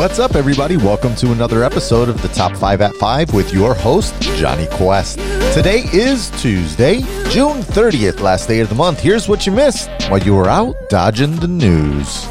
What's up, everybody? Welcome to another episode of the Top 5 at 5 with your host, Johnny Quest. Today is Tuesday, June 30th, last day of the month. Here's what you missed while you were out dodging the news.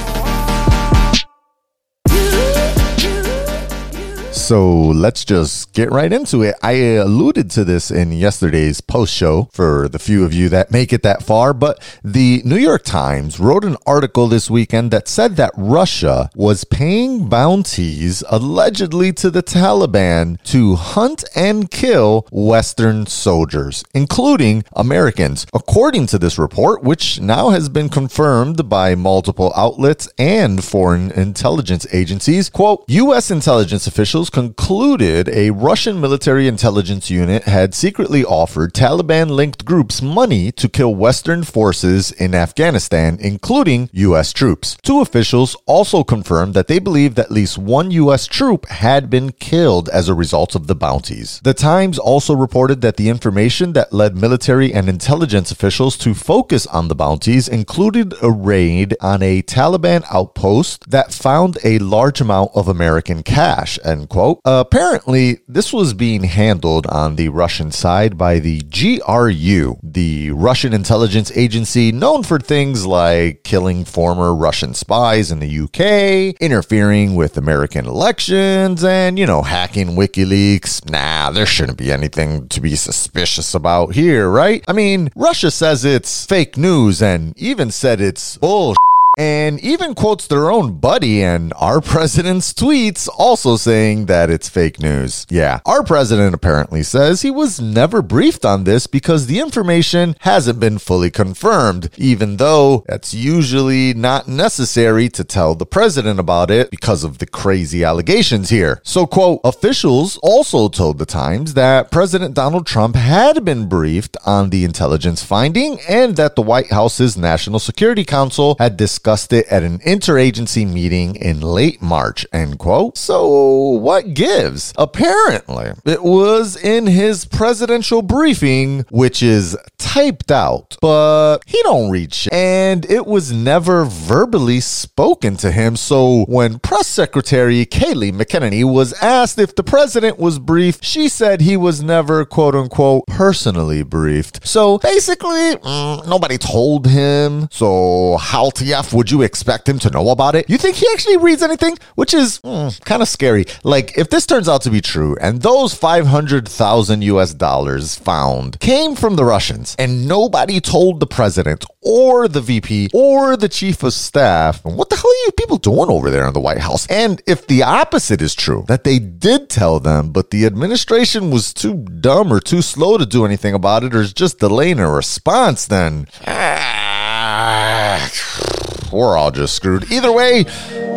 So let's just get right into it. I alluded to this in yesterday's post show for the few of you that make it that far, but the New York Times wrote an article this weekend that said that Russia was paying bounties allegedly to the Taliban to hunt and kill Western soldiers, including Americans. According to this report, which now has been confirmed by multiple outlets and foreign intelligence agencies, quote, U.S. intelligence officials concluded a Russian military intelligence unit had secretly offered Taliban linked groups money to kill Western forces in Afghanistan, including U.S. troops. Two officials also confirmed that they believed at least one U.S. troop had been killed as a result of the bounties. The Times also reported that the information that led military and intelligence officials to focus on the bounties included a raid on a Taliban outpost that found a large amount of American cash, end quote quote. Apparently, this was being handled on the Russian side by the GRU, the Russian intelligence agency known for things like killing former Russian spies in the UK, interfering with American elections, and, you know, hacking WikiLeaks. Nah, there shouldn't be anything to be suspicious about here, right? I mean, Russia says it's fake news and even said it's bullshit and even quotes their own buddy and our president's tweets also saying that it's fake news. Yeah, our president apparently says he was never briefed on this because the information hasn't been fully confirmed, even though that's usually not necessary to tell the president about it because of the crazy allegations here. So, quote, officials also told the Times that President Donald Trump had been briefed on the intelligence finding and that the White House's National Security Council had discussed discussed it at an interagency meeting in late March, end quote. So what gives? Apparently, it was in his presidential briefing, which is typed out, but he don't read shit. And it was never verbally spoken to him. So when press secretary Kayleigh McEnany was asked if the president was briefed, she said he was never quote unquote personally briefed. So basically, mm, nobody told him. So how TF would you expect him to know about it? You think he actually reads anything? Which is mm, kind of scary. Like, if this turns out to be true and those 500,000 US dollars found came from the Russians and nobody told the president or the VP or the chief of staff, what the hell are you people doing over there in the White House? And if the opposite is true, that they did tell them, but the administration was too dumb or too slow to do anything about it or is just delaying a response, then. Ah, we're all just screwed. Either way,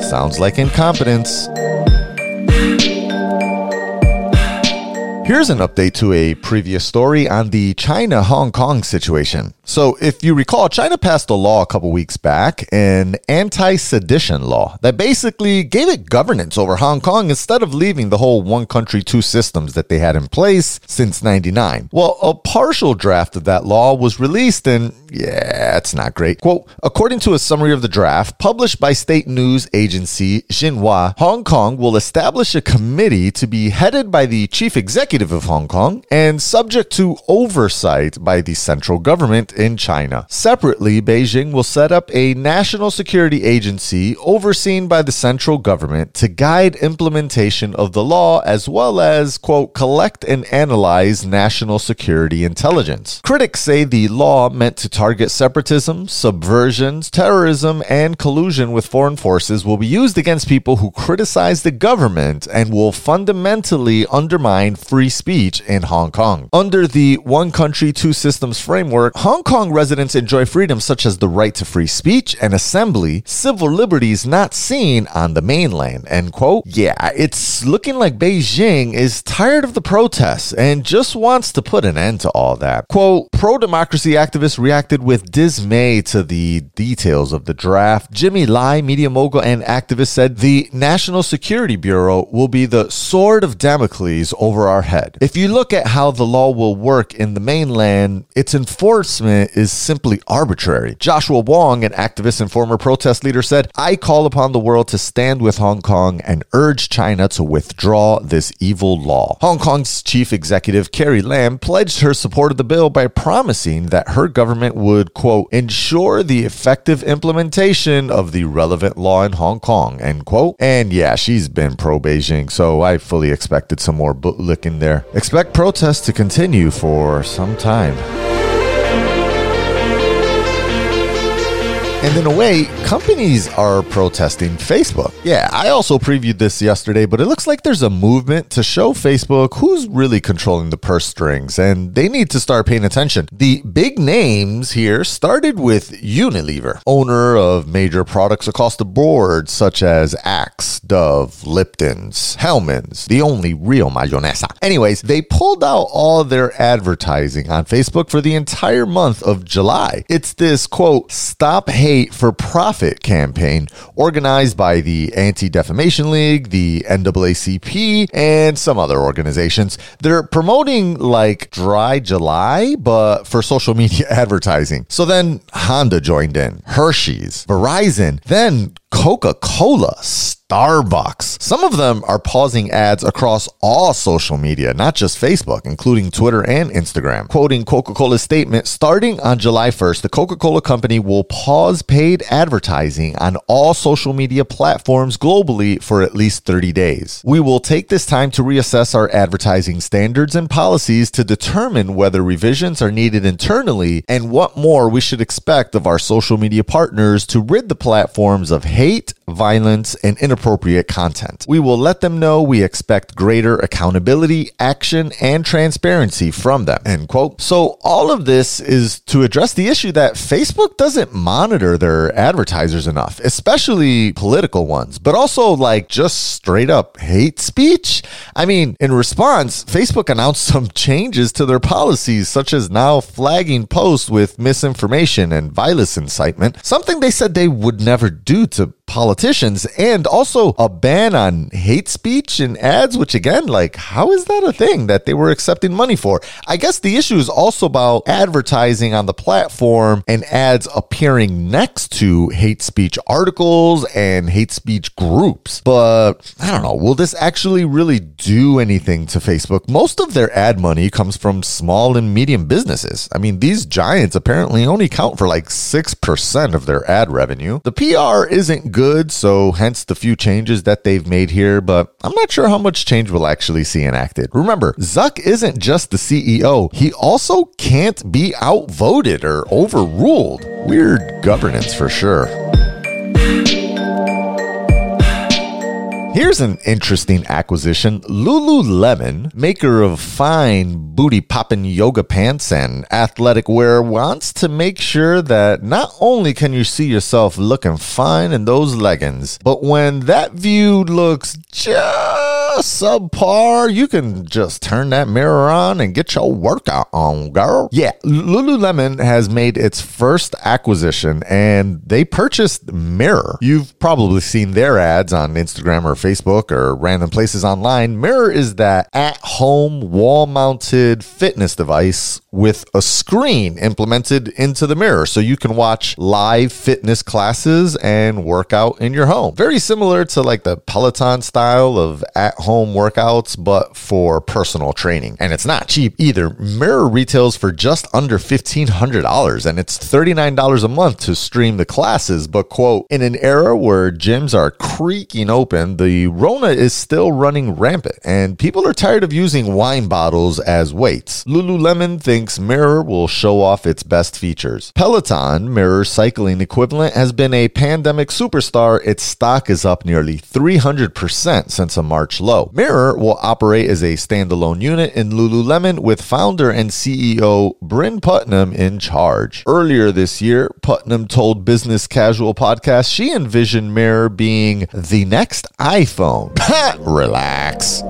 sounds like incompetence. Here's an update to a previous story on the China Hong Kong situation. So, if you recall, China passed a law a couple weeks back, an anti sedition law, that basically gave it governance over Hong Kong instead of leaving the whole one country, two systems that they had in place since 99. Well, a partial draft of that law was released, and yeah, it's not great. Quote According to a summary of the draft published by state news agency Xinhua, Hong Kong will establish a committee to be headed by the chief executive of Hong Kong and subject to oversight by the central government in China. Separately, Beijing will set up a national security agency overseen by the central government to guide implementation of the law as well as, quote, collect and analyze national security intelligence. Critics say the law meant to target separatism, subversions, terrorism, and collusion with foreign forces will be used against people who criticize the government and will fundamentally undermine free speech in Hong Kong. Under the one country, two systems framework, Hong Hong Kong residents enjoy freedoms such as the right to free speech and assembly, civil liberties not seen on the mainland. End quote. Yeah, it's looking like Beijing is tired of the protests and just wants to put an end to all that. Quote, pro democracy activists reacted with dismay to the details of the draft. Jimmy Lai, media mogul and activist, said the National Security Bureau will be the sword of Damocles over our head. If you look at how the law will work in the mainland, its enforcement is simply arbitrary. Joshua Wong, an activist and former protest leader, said, I call upon the world to stand with Hong Kong and urge China to withdraw this evil law. Hong Kong's chief executive, Carrie Lam, pledged her support of the bill by promising that her government would, quote, ensure the effective implementation of the relevant law in Hong Kong, end quote. And yeah, she's been pro Beijing, so I fully expected some more bootlicking there. Expect protests to continue for some time. And in a way, companies are protesting Facebook. Yeah, I also previewed this yesterday, but it looks like there's a movement to show Facebook who's really controlling the purse strings, and they need to start paying attention. The big names here started with Unilever, owner of major products across the board, such as Axe, Dove, Lipton's, Hellmann's, the only real mayonesa. Anyways, they pulled out all their advertising on Facebook for the entire month of July. It's this quote, stop hate For Profit campaign organized by the Anti Defamation League, the NAACP, and some other organizations. They're promoting like Dry July, but for social media advertising. So then Honda joined in, Hershey's, Verizon, then Coca Cola, Starbucks. Some of them are pausing ads across all social media, not just Facebook, including Twitter and Instagram. Quoting Coca Cola's statement starting on July 1st, the Coca Cola Company will pause paid advertising on all social media platforms globally for at least 30 days. We will take this time to reassess our advertising standards and policies to determine whether revisions are needed internally and what more we should expect of our social media partners to rid the platforms of hate hate, violence, and inappropriate content. We will let them know we expect greater accountability, action, and transparency from them. End quote. So all of this is to address the issue that Facebook doesn't monitor their advertisers enough, especially political ones, but also like just straight up hate speech. I mean, in response, Facebook announced some changes to their policies, such as now flagging posts with misinformation and violence incitement, something they said they would never do to politicians and also a ban on hate speech and ads, which again, like, how is that a thing that they were accepting money for? I guess the issue is also about advertising on the platform and ads appearing next to hate speech articles and hate speech groups. But I don't know, will this actually really do anything to Facebook? Most of their ad money comes from small and medium businesses. I mean, these giants apparently only count for like 6% of their ad revenue. The PR isn't good good, so hence the few changes that they've made here, but I'm not sure how much change we'll actually see enacted. Remember, Zuck isn't just the CEO, he also can't be outvoted or overruled. Weird governance for sure. Here's an interesting acquisition. Lululemon, maker of fine booty popping yoga pants and athletic wear, wants to make sure that not only can you see yourself looking fine in those leggings, but when that view looks just subpar, you can just turn that mirror on and get your workout on, girl. Yeah, Lululemon has made its first acquisition and they purchased Mirror. You've probably seen their ads on Instagram or Facebook or random places online, Mirror is that at home wall mounted fitness device with a screen implemented into the mirror so you can watch live fitness classes and workout in your home. Very similar to like the Peloton style of at home workouts, but for personal training. And it's not cheap either. Mirror retails for just under $1,500 and it's $39 a month to stream the classes. But, quote, in an era where gyms are creaking open, the Rona is still running rampant, and people are tired of using wine bottles as weights. Lululemon thinks Mirror will show off its best features. Peloton, Mirror's cycling equivalent, has been a pandemic superstar. Its stock is up nearly 300% since a March low. Mirror will operate as a standalone unit in Lululemon with founder and CEO Bryn Putnam in charge. Earlier this year, Putnam told Business Casual podcast she envisioned Mirror being the next iPhone. Relax.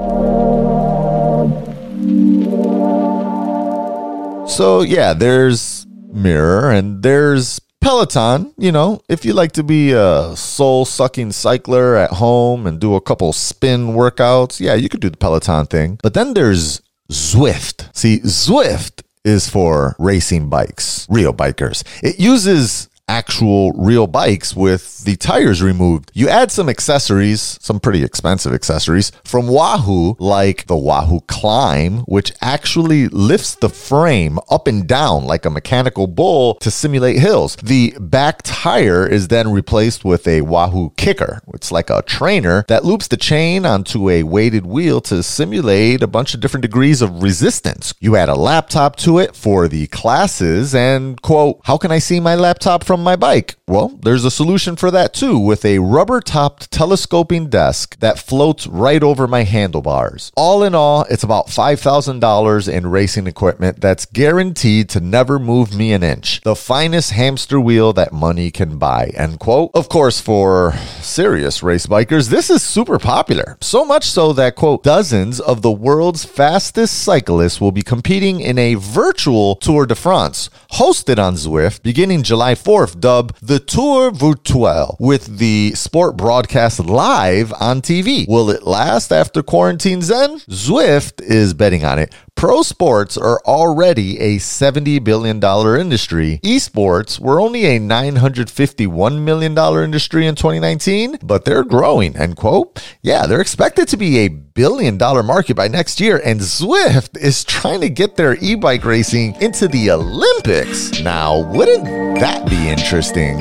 So, yeah, there's Mirror and there's Peloton. You know, if you like to be a soul sucking cycler at home and do a couple spin workouts, yeah, you could do the Peloton thing. But then there's Zwift. See, Zwift is for racing bikes, real bikers. It uses actual real bikes with the tires removed. You add some accessories, some pretty expensive accessories from Wahoo, like the Wahoo Climb, which actually lifts the frame up and down like a mechanical bull to simulate hills. The back tire is then replaced with a Wahoo KICKR. It's like a trainer that loops the chain onto a weighted wheel to simulate a bunch of different degrees of resistance. You add a laptop to it for the classes and quote, how can I see my laptop from my bike? Well, there's a solution for that too with a rubber topped telescoping desk that floats right over my handlebars. All in all, it's about $5,000 in racing equipment that's guaranteed to never move me an inch. The finest hamster wheel that money can buy. End quote. Of course, for serious race bikers, this is super popular. So much so that, quote, dozens of the world's fastest cyclists will be competing in a virtual Tour de France hosted on Zwift beginning July 4th, dubbed the Tour Virtuel, with the sport broadcast live on TV. Will it last after quarantine's end? Zwift is betting on it. Pro sports are already a $70 billion industry. Esports were only a $951 million industry in 2019, but they're growing, end quote. Yeah, they're expected to be a billion dollar market by next year, and Zwift is trying to get their e bike racing into the Olympics. Now, wouldn't that be interesting?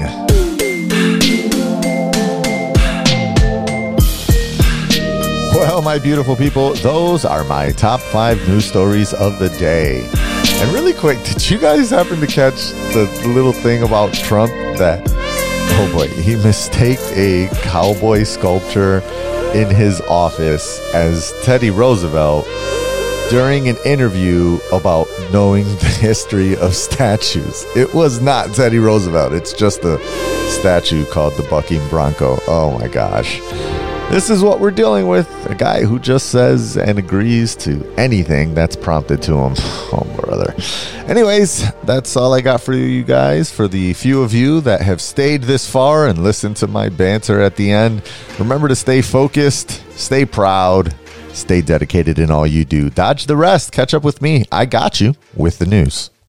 My beautiful people, those are my top five news stories of the day. And really quick, did you guys happen to catch the little thing about Trump that, oh boy, he mistaked a cowboy sculpture in his office as Teddy Roosevelt during an interview about knowing the history of statues. It was not Teddy Roosevelt, it's just a statue called the Bucking Bronco. Oh my gosh. This is what we're dealing with. A guy who just says and agrees to anything that's prompted to him. Oh, brother. Anyways, that's all I got for you guys. For the few of you that have stayed this far and listened to my banter at the end, remember to stay focused, stay proud, stay dedicated in all you do. Dodge the rest. Catch up with me. I got you with the news.